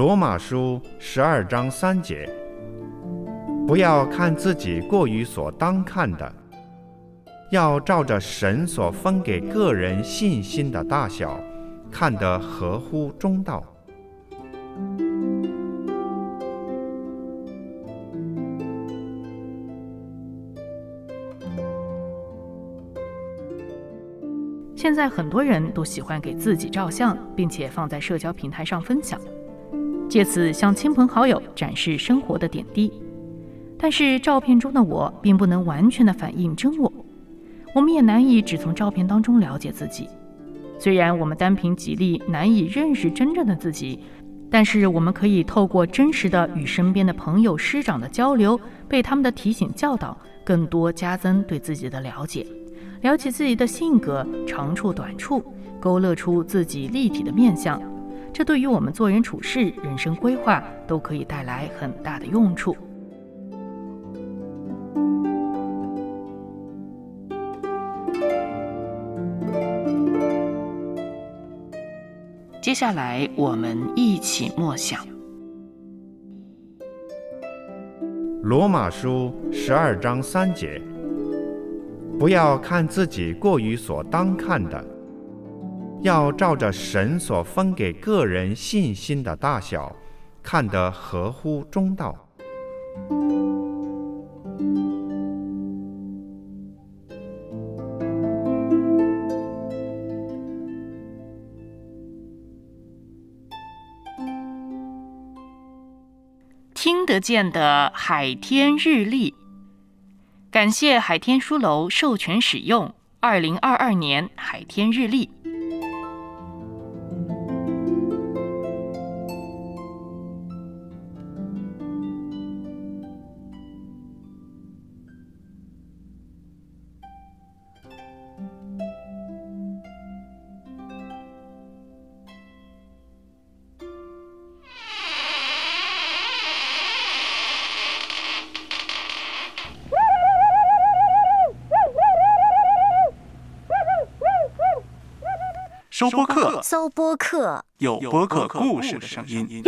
罗马书十二章三节：不要看自己过于所当看的，要照着神所分给个人信心的大小，看得合乎中道。现在很多人都喜欢给自己照相，并且放在社交平台上分享。借此向亲朋好友展示生活的点滴，但是照片中的我并不能完全的反映真我，我们也难以只从照片当中了解自己。虽然我们单凭几例难以认识真正的自己，但是我们可以透过真实的与身边的朋友、师长的交流，被他们的提醒教导，更多加增对自己的了解，了解自己的性格长处短处，勾勒出自己立体的面相。这对于我们做人处事、人生规划都可以带来很大的用处。接下来，我们一起默想《罗马书》十二章三节：不要看自己过于所当看的。要照着神所分给个人信心的大小，看得合乎中道。听得见的海天日历，感谢海天书楼授权使用二零二二年海天日历。收播客，搜播客，有播客故事的声音。